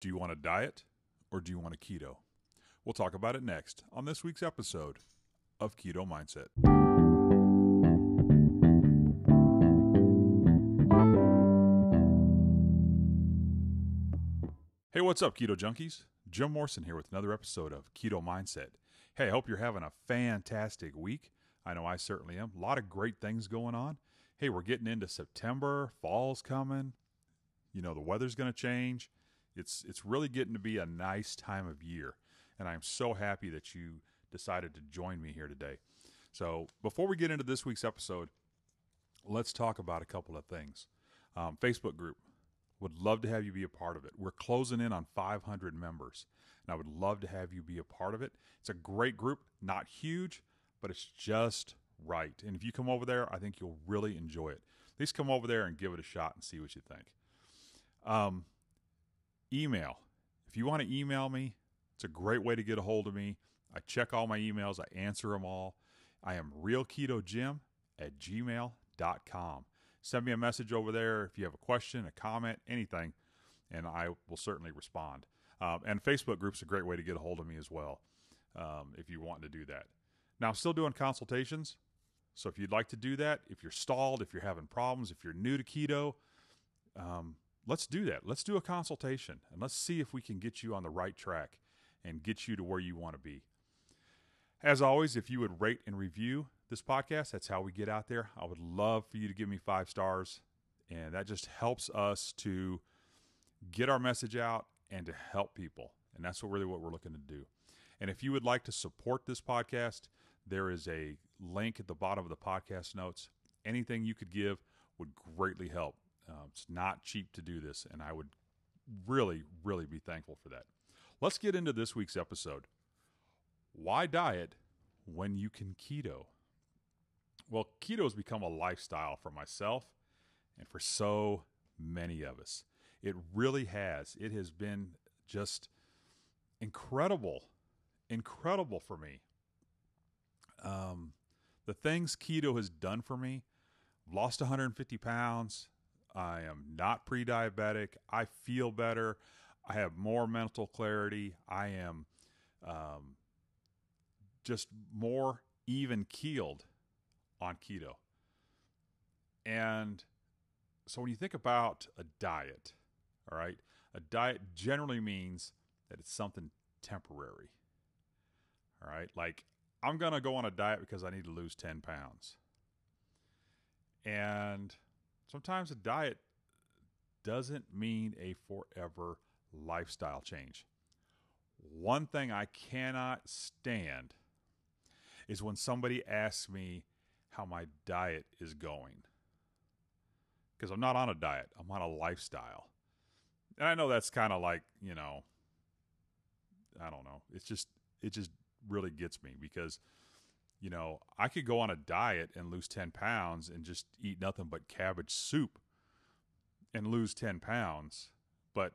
Do you want a diet or do you want a keto? We'll talk about it next on this week's episode of Keto Mindset. Hey, what's up, Keto Junkies? Jim Morrison here with another episode of Keto Mindset. Hey, I hope you're having a fantastic week. I know I certainly am. A lot of great things going on. Hey, we're getting into September, fall's coming. You know, the weather's going to change. It's it's really getting to be a nice time of year, and I'm so happy that you decided to join me here today. So, before we get into this week's episode, let's talk about a couple of things. Um, Facebook group would love to have you be a part of it. We're closing in on 500 members, and I would love to have you be a part of it. It's a great group, not huge, but it's just right. And if you come over there, I think you'll really enjoy it. At least come over there and give it a shot and see what you think. Um, email. If you want to email me, it's a great way to get a hold of me. I check all my emails, I answer them all. I am realketojim at gmail.com. Send me a message over there if you have a question, a comment, anything, and I will certainly respond. Um, and Facebook group's a great way to get a hold of me as well um, if you want to do that. Now, I'm still doing consultations. So if you'd like to do that, if you're stalled, if you're having problems, if you're new to keto, um, let's do that. Let's do a consultation and let's see if we can get you on the right track and get you to where you want to be. As always, if you would rate and review this podcast, that's how we get out there. I would love for you to give me five stars, and that just helps us to get our message out and to help people. And that's really what we're looking to do. And if you would like to support this podcast, there is a link at the bottom of the podcast notes. Anything you could give would greatly help. Uh, it's not cheap to do this, and I would really, really be thankful for that. Let's get into this week's episode. Why diet when you can keto? Well, keto has become a lifestyle for myself and for so many of us. It really has. It has been just incredible, incredible for me. Um, the things keto has done for me, lost 150 pounds, I am not pre diabetic. I feel better. I have more mental clarity. I am um, just more even keeled on keto. And so when you think about a diet, all right, a diet generally means that it's something temporary. All right, like I'm going to go on a diet because I need to lose 10 pounds. And sometimes a diet doesn't mean a forever lifestyle change. One thing I cannot stand is when somebody asks me how my diet is going. Because I'm not on a diet, I'm on a lifestyle. And I know that's kind of like, you know, I don't know. It's just, it just really gets me because you know, I could go on a diet and lose 10 pounds and just eat nothing but cabbage soup and lose 10 pounds, but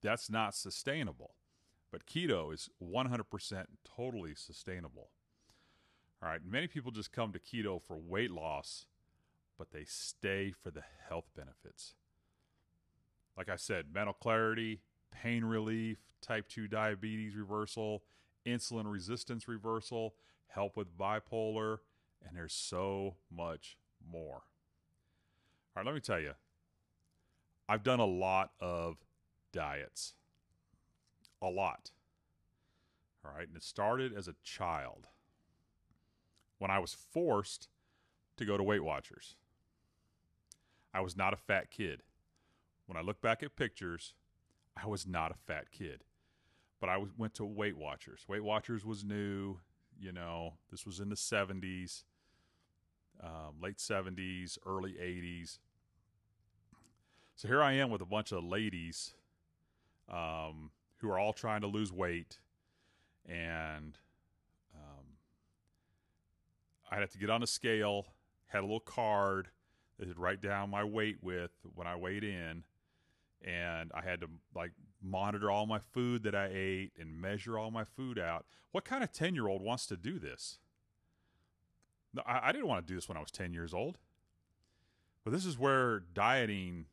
that's not sustainable. But keto is 100% totally sustainable. All right, many people just come to keto for weight loss, but they stay for the health benefits. Like I said, mental clarity, pain relief, type 2 diabetes reversal, insulin resistance reversal, help with bipolar, and there's so much more. All right, let me tell you, I've done a lot of diets. A lot. All right, and it started as a child when I was forced to go to Weight Watchers. I was not a fat kid. When I look back at pictures, I was not a fat kid. But I went to Weight Watchers. Weight Watchers was new. You know, this was in the 70s, um, late 70s, early 80s. So here I am with a bunch of ladies um, who are all trying to lose weight. And um, I'd have to get on a scale, had a little card that would write down my weight with when I weighed in. And I had to like monitor all my food that I ate and measure all my food out. What kind of 10 year old wants to do this? I, I didn't want to do this when I was 10 years old. But this is where dieting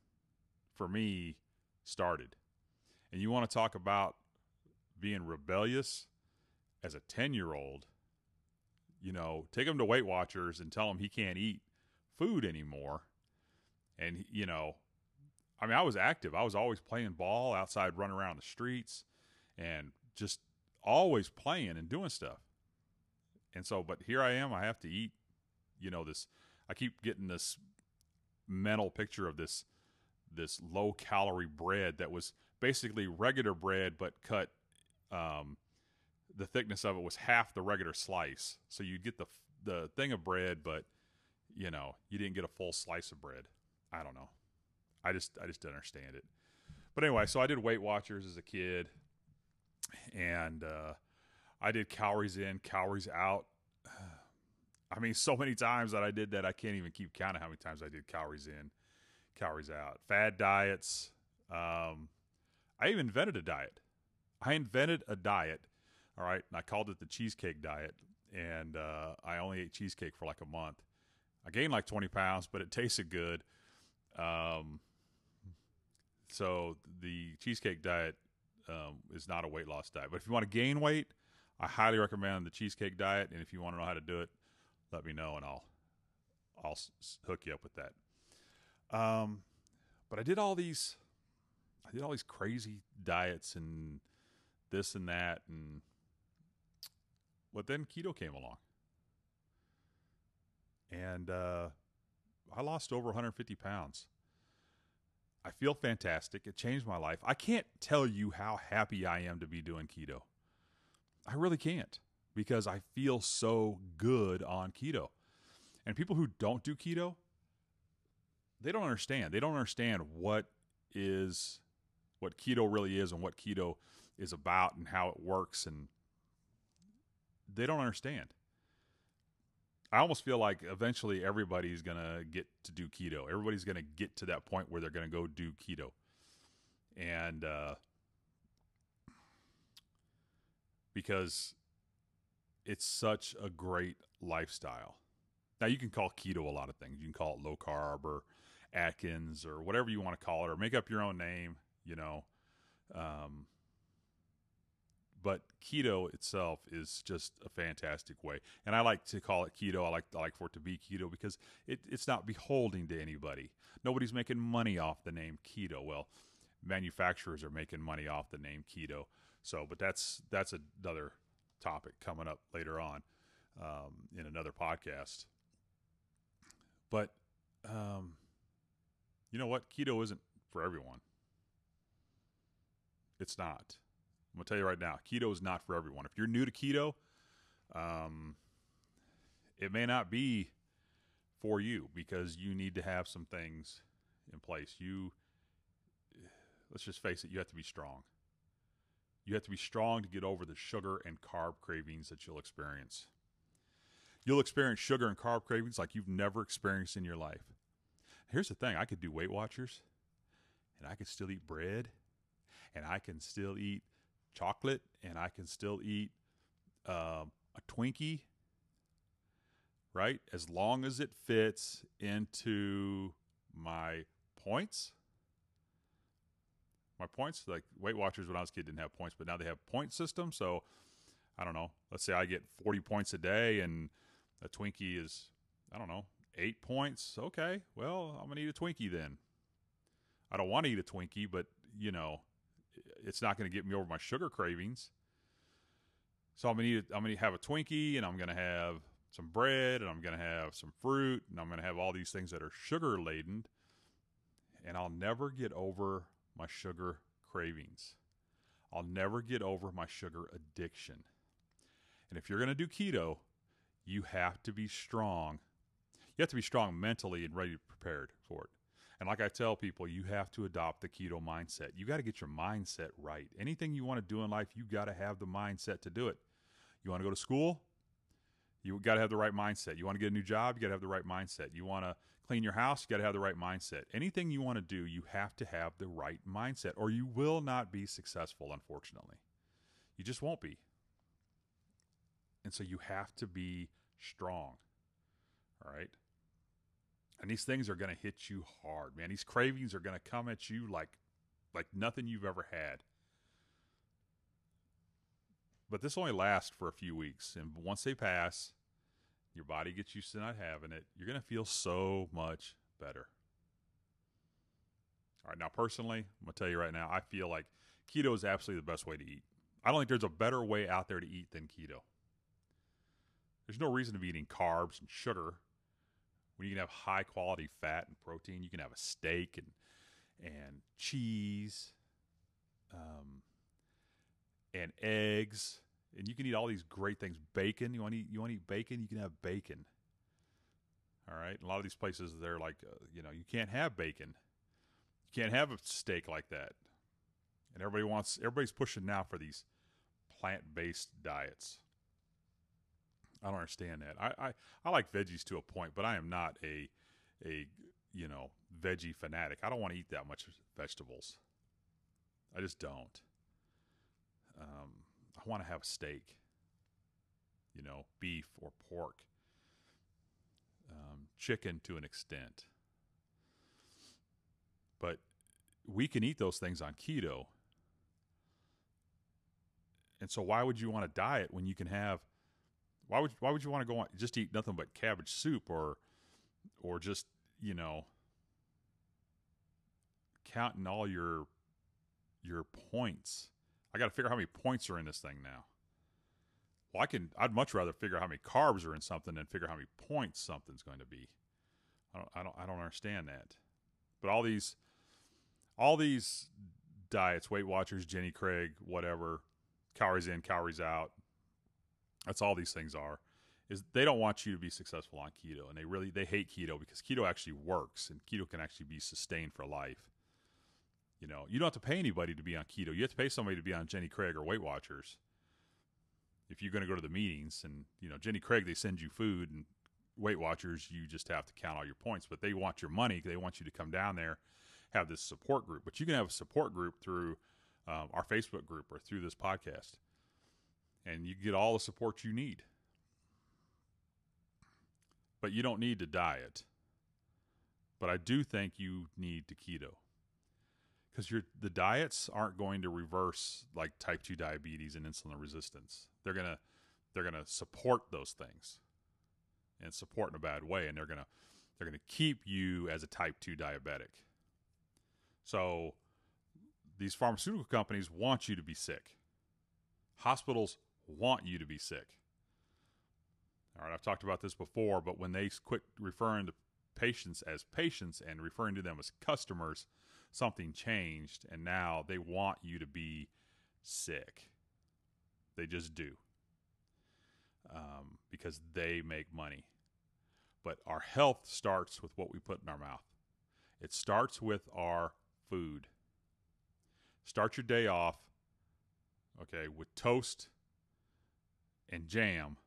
for me started. And you want to talk about being rebellious as a 10 year old, you know, take him to Weight Watchers and tell him he can't eat food anymore. And, you know, I mean, I was active. I was always playing ball outside, running around the streets, and just always playing and doing stuff. And so, but here I am. I have to eat, you know, this. I keep getting this mental picture of this this low calorie bread that was basically regular bread but cut um, the thickness of it was half the regular slice so you'd get the the thing of bread but you know you didn't get a full slice of bread i don't know i just i just didn't understand it but anyway so i did weight watchers as a kid and uh, i did calories in calories out i mean so many times that i did that i can't even keep count of how many times i did calories in calories out. Fad diets. Um, I even invented a diet. I invented a diet. All right. And I called it the cheesecake diet. And uh, I only ate cheesecake for like a month. I gained like 20 pounds, but it tasted good. Um, so the cheesecake diet um, is not a weight loss diet. But if you want to gain weight, I highly recommend the cheesecake diet. And if you want to know how to do it, let me know and I'll I'll hook you up with that. Um, but I did all these, I did all these crazy diets and this and that, and but then keto came along, and uh, I lost over 150 pounds. I feel fantastic. It changed my life. I can't tell you how happy I am to be doing keto. I really can't because I feel so good on keto. And people who don't do keto, they don't understand. They don't understand what is what keto really is and what keto is about and how it works and they don't understand. I almost feel like eventually everybody's to get to do keto. Everybody's to get to that point where they're to go do keto. And uh, because it's such a great lifestyle. Now, you can call keto a lot of things. You can call it low carb or Atkins or whatever you want to call it, or make up your own name, you know. Um, but keto itself is just a fantastic way, and I like to call it keto. I like I like for it to be keto because it, it's not beholding to anybody. Nobody's making money off the name keto. Well, manufacturers are making money off the name keto. So, but that's that's another topic coming up later on um, in another podcast. But um, you know what? Keto isn't for everyone. It's not. I'm gonna tell you right now, keto is not for everyone. If you're new to keto, um, it may not be for you because you need to have some things in place. You, let's just face it, you have to be strong. You have to be strong to get over the sugar and carb cravings that you'll experience. You'll experience sugar and carb cravings like you've never experienced in your life. Here's the thing I could do Weight Watchers and I could still eat bread and I can still eat chocolate and I can still eat um, a Twinkie, right? As long as it fits into my points. My points, like Weight Watchers when I was a kid didn't have points, but now they have point system. So I don't know. Let's say I get 40 points a day and a Twinkie is, I don't know, eight points. Okay, well, I'm gonna eat a Twinkie then. I don't want to eat a Twinkie, but you know, it's not going to get me over my sugar cravings. So I'm gonna eat. I'm gonna have a Twinkie, and I'm gonna have some bread, and I'm gonna have some fruit, and I'm gonna have all these things that are sugar laden, and I'll never get over my sugar cravings. I'll never get over my sugar addiction. And if you're gonna do keto, you have to be strong you have to be strong mentally and ready prepared for it. And like I tell people, you have to adopt the keto mindset. You got to get your mindset right. Anything you want to do in life, you got to have the mindset to do it. You want to go to school? You got to have the right mindset. You want to get a new job? You got to have the right mindset. You want to clean your house? You got to have the right mindset. Anything you want to do, you have to have the right mindset, or you will not be successful, unfortunately. You just won't be. And so you have to be strong. All right. And these things are going to hit you hard, man. These cravings are going to come at you like like nothing you've ever had. but this only lasts for a few weeks, and once they pass, your body gets used to not having it. You're gonna feel so much better. All right, now personally, I'm gonna tell you right now, I feel like keto is absolutely the best way to eat. I don't think there's a better way out there to eat than keto. There's no reason to be eating carbs and sugar when you can have high quality fat and protein. You can have a steak and and cheese, um, and eggs, and you can eat all these great things. Bacon. You want to eat? You want to eat bacon? You can have bacon. All right. A lot of these places, they're like, uh, you know, you can't have bacon. You can't have a steak like that. And everybody wants, everybody's pushing now for these plant based diets. I don't understand that. I, I, I like veggies to a point, but I am not a, a, you know, veggie fanatic. I don't want to eat that much vegetables. I just don't. Um, I want to have steak, you know, beef or pork, um, chicken to an extent. But we can eat those things on keto. And so why would you want to diet when you can have why would why would you want to go on just eat nothing but cabbage soup or or just, you know, counting all your your points. I got to figure out how many points are in this thing now. Well, I can. I'd much rather figure out how many carbs are in something than figure out how many points something's going to be. I don't. I don't. I don't understand that. But all these, all these diets, Weight Watchers, Jenny Craig, whatever, calories in, calories out. That's all these things are. Is they don't want you to be successful on keto, and they really they hate keto because keto actually works, and keto can actually be sustained for life. You know, you don't have to pay anybody to be on keto. You have to pay somebody to be on Jenny Craig or Weight Watchers. If you're going to go to the meetings and, you know, Jenny Craig, they send you food and Weight Watchers, you just have to count all your points, but they want your money. They want you to come down there, have this support group. But you can have a support group through um, our Facebook group or through this podcast, and you get all the support you need. But you don't need to diet. But I do think you need to keto because your the diets aren't going to reverse like type 2 diabetes and insulin resistance they're gonna they're gonna support those things and support in a bad way and they're gonna they're gonna keep you as a type 2 diabetic so these pharmaceutical companies want you to be sick hospitals want you to be sick all right i've talked about this before but when they quit referring to patients as patients and referring to them as customers something changed and now they want you to be sick. They just do. Um, because they make money. But our health starts with what we put in our mouth. It starts with our food. Start your day off, okay, with toast and jam,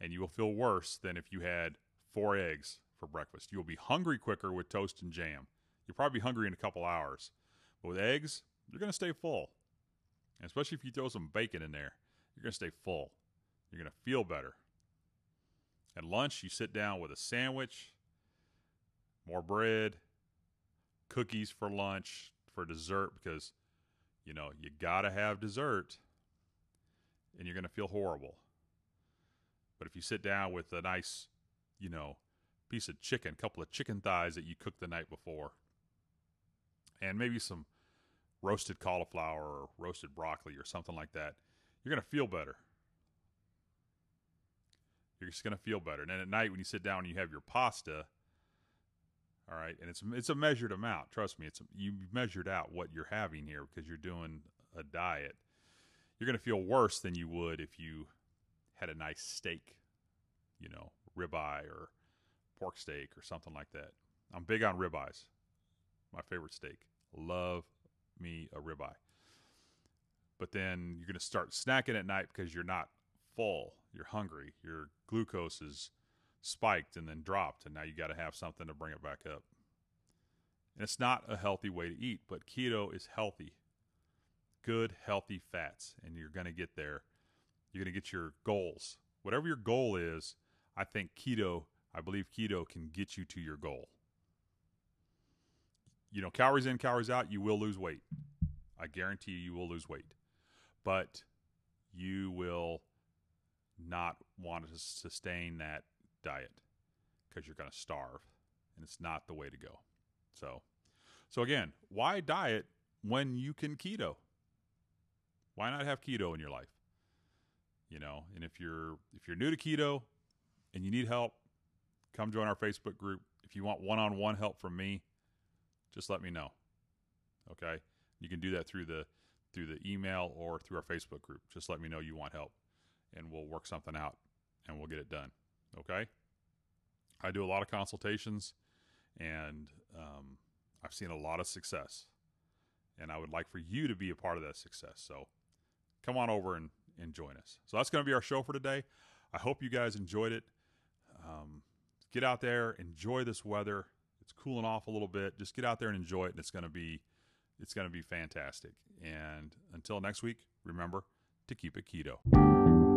and you will feel worse than if you had four eggs for breakfast. You will be hungry quicker with toast and jam. You'll probably be hungry in a couple hours. But with eggs, you're going to stay full. And especially if you throw some bacon in there, you're going to stay full. You're going to feel better. At lunch, you sit down with a sandwich, more bread, cookies for lunch, for dessert, because, you know, you got to have dessert and you're going to feel horrible. But if you sit down with a nice, you know, piece of chicken, couple of chicken thighs that you cooked the night before, and maybe some roasted cauliflower or roasted broccoli or something like that, you're going to feel better. You're just going to feel better. And then at night, when you sit down and you have your pasta, all right, and it's it's a measured amount. Trust me, it's you measured out what you're having here because you're doing a diet. You're going to feel worse than you would if you had a nice steak, you know, ribeye or pork steak or something like that. I'm big on ribeyes. My favorite steak. Love me a ribeye. But then you're going to start snacking at night because you're not full. You're hungry. Your glucose is spiked and then dropped, and now you got to have something to bring it back up. And it's not a healthy way to eat, but keto is healthy. Good, healthy fats, and you're going to get there. You're going to get your goals. Whatever your goal is, I think keto, I believe keto can get you to your goal you know, calories in, calories out, you will lose weight. I guarantee you, you will lose weight. But you will not want to sustain that diet because you're going to starve and it's not the way to go. So, so again, why diet when you can keto? Why not have keto in your life? You know, and if you're if you're new to keto and you need help, come join our Facebook group. If you want one-on-one help from me, just let me know. Okay? You can do that through the through the email or through our Facebook group. Just let me know you want help and we'll work something out and we'll get it done. Okay? I do a lot of consultations and um, I've seen a lot of success. And I would like for you to be a part of that success. So come on over and, and join us. So that's going to be our show for today. I hope you guys enjoyed it. Um, get out there, enjoy this weather. It's cooling off a little bit. Just get out there and enjoy it, and it's going to be it's going to be fantastic. And until next week, remember to keep it keto.